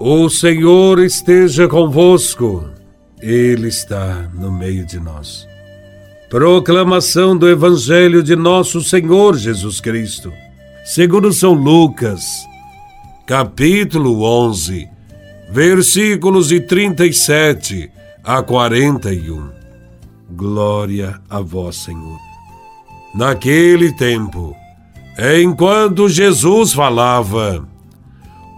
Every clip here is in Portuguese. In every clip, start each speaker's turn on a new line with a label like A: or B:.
A: O Senhor esteja convosco, Ele está no meio de nós. Proclamação do Evangelho de Nosso Senhor Jesus Cristo, segundo São Lucas, capítulo 11, versículos de 37 a 41. Glória a Vós, Senhor. Naquele tempo, enquanto Jesus falava,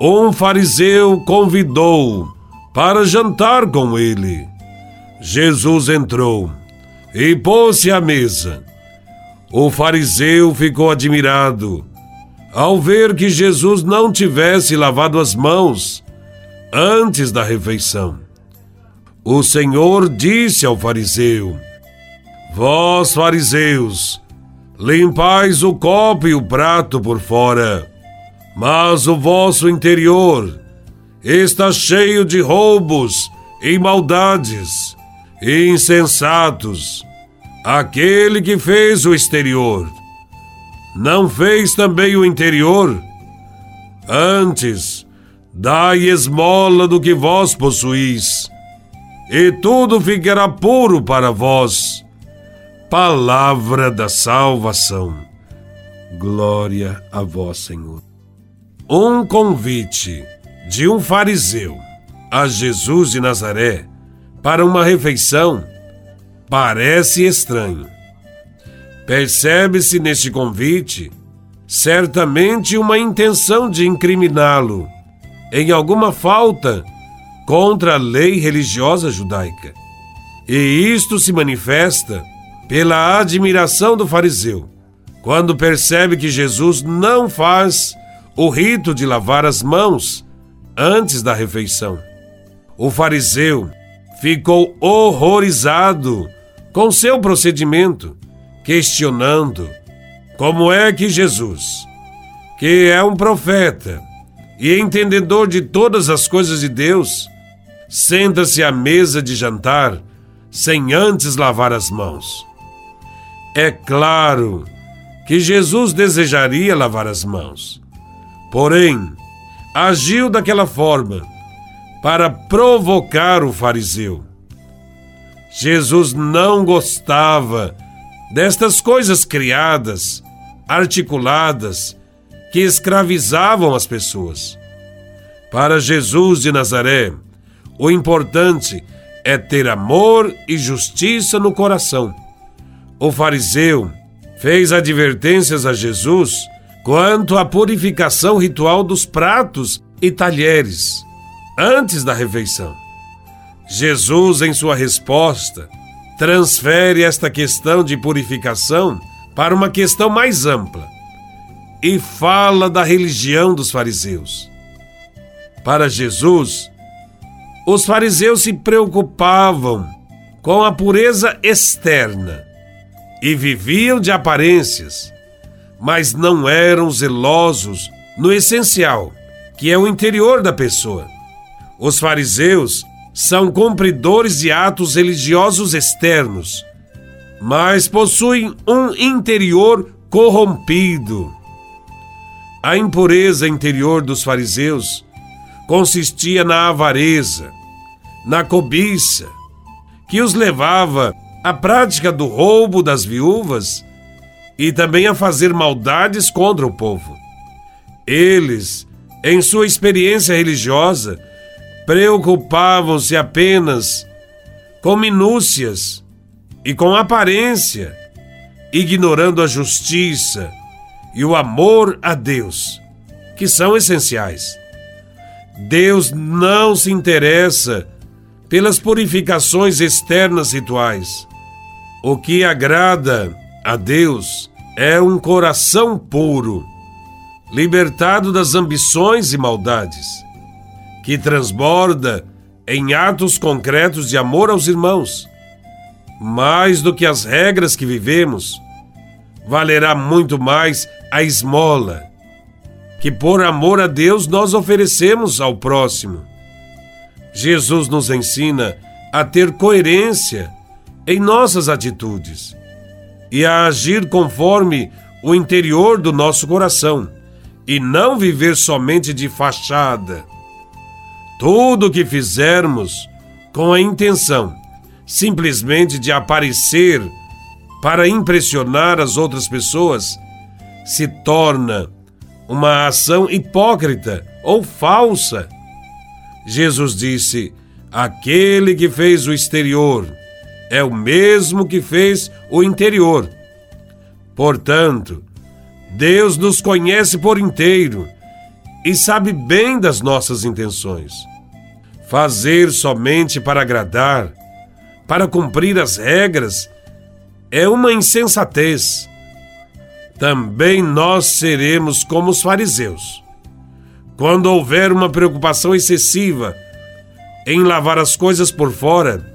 A: um fariseu convidou para jantar com ele. Jesus entrou e pôs-se à mesa. O fariseu ficou admirado ao ver que Jesus não tivesse lavado as mãos antes da refeição. O Senhor disse ao fariseu: Vós, fariseus, limpais o copo e o prato por fora mas o vosso interior está cheio de roubos e maldades, e insensatos. Aquele que fez o exterior, não fez também o interior? Antes, dai esmola do que vós possuís, e tudo ficará puro para vós. Palavra da salvação. Glória a vós, Senhor. Um convite de um fariseu a Jesus de Nazaré para uma refeição parece estranho. Percebe-se neste convite certamente uma intenção de incriminá-lo em alguma falta contra a lei religiosa judaica. E isto se manifesta pela admiração do fariseu, quando percebe que Jesus não faz o rito de lavar as mãos antes da refeição. O fariseu ficou horrorizado com seu procedimento, questionando como é que Jesus, que é um profeta e entendedor de todas as coisas de Deus, senta-se à mesa de jantar sem antes lavar as mãos. É claro que Jesus desejaria lavar as mãos Porém, agiu daquela forma para provocar o fariseu. Jesus não gostava destas coisas criadas, articuladas, que escravizavam as pessoas. Para Jesus de Nazaré, o importante é ter amor e justiça no coração. O fariseu fez advertências a Jesus quanto à purificação ritual dos pratos e talheres antes da refeição. Jesus, em sua resposta, transfere esta questão de purificação para uma questão mais ampla e fala da religião dos fariseus. Para Jesus, os fariseus se preocupavam com a pureza externa e viviam de aparências mas não eram zelosos no essencial, que é o interior da pessoa. Os fariseus são cumpridores de atos religiosos externos, mas possuem um interior corrompido. A impureza interior dos fariseus consistia na avareza, na cobiça, que os levava à prática do roubo das viúvas e também a fazer maldades contra o povo. Eles, em sua experiência religiosa, preocupavam-se apenas com minúcias e com aparência, ignorando a justiça e o amor a Deus, que são essenciais. Deus não se interessa pelas purificações externas rituais. O que agrada a Deus é um coração puro, libertado das ambições e maldades, que transborda em atos concretos de amor aos irmãos. Mais do que as regras que vivemos, valerá muito mais a esmola, que por amor a Deus nós oferecemos ao próximo. Jesus nos ensina a ter coerência em nossas atitudes e a agir conforme o interior do nosso coração e não viver somente de fachada. Tudo o que fizermos com a intenção simplesmente de aparecer para impressionar as outras pessoas se torna uma ação hipócrita ou falsa. Jesus disse: Aquele que fez o exterior é o mesmo que fez o interior. Portanto, Deus nos conhece por inteiro e sabe bem das nossas intenções. Fazer somente para agradar, para cumprir as regras, é uma insensatez. Também nós seremos como os fariseus. Quando houver uma preocupação excessiva em lavar as coisas por fora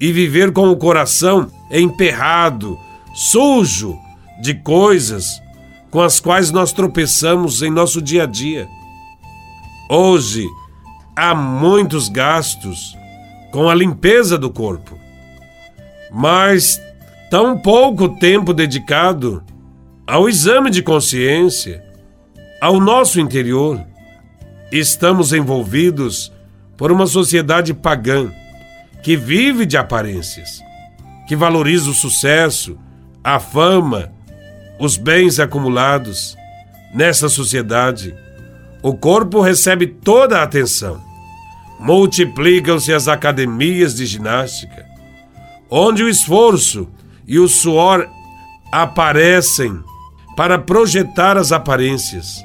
A: e viver com o coração emperrado, sujo de coisas com as quais nós tropeçamos em nosso dia a dia. Hoje, há muitos gastos com a limpeza do corpo, mas tão pouco tempo dedicado ao exame de consciência, ao nosso interior. Estamos envolvidos por uma sociedade pagã que vive de aparências, que valoriza o sucesso, a fama, os bens acumulados. Nessa sociedade, o corpo recebe toda a atenção. Multiplicam-se as academias de ginástica, onde o esforço e o suor aparecem para projetar as aparências,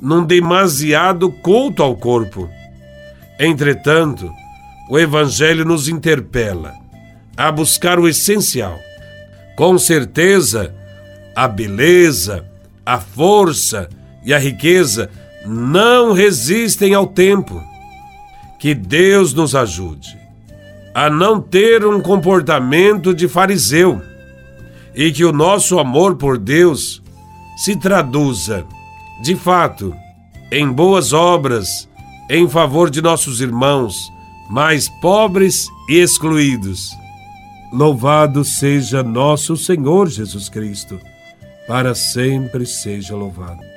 A: num demasiado culto ao corpo. Entretanto, o Evangelho nos interpela a buscar o essencial. Com certeza, a beleza, a força e a riqueza não resistem ao tempo. Que Deus nos ajude a não ter um comportamento de fariseu e que o nosso amor por Deus se traduza, de fato, em boas obras em favor de nossos irmãos mais pobres e excluídos. Louvado seja nosso Senhor Jesus Cristo para sempre seja louvado.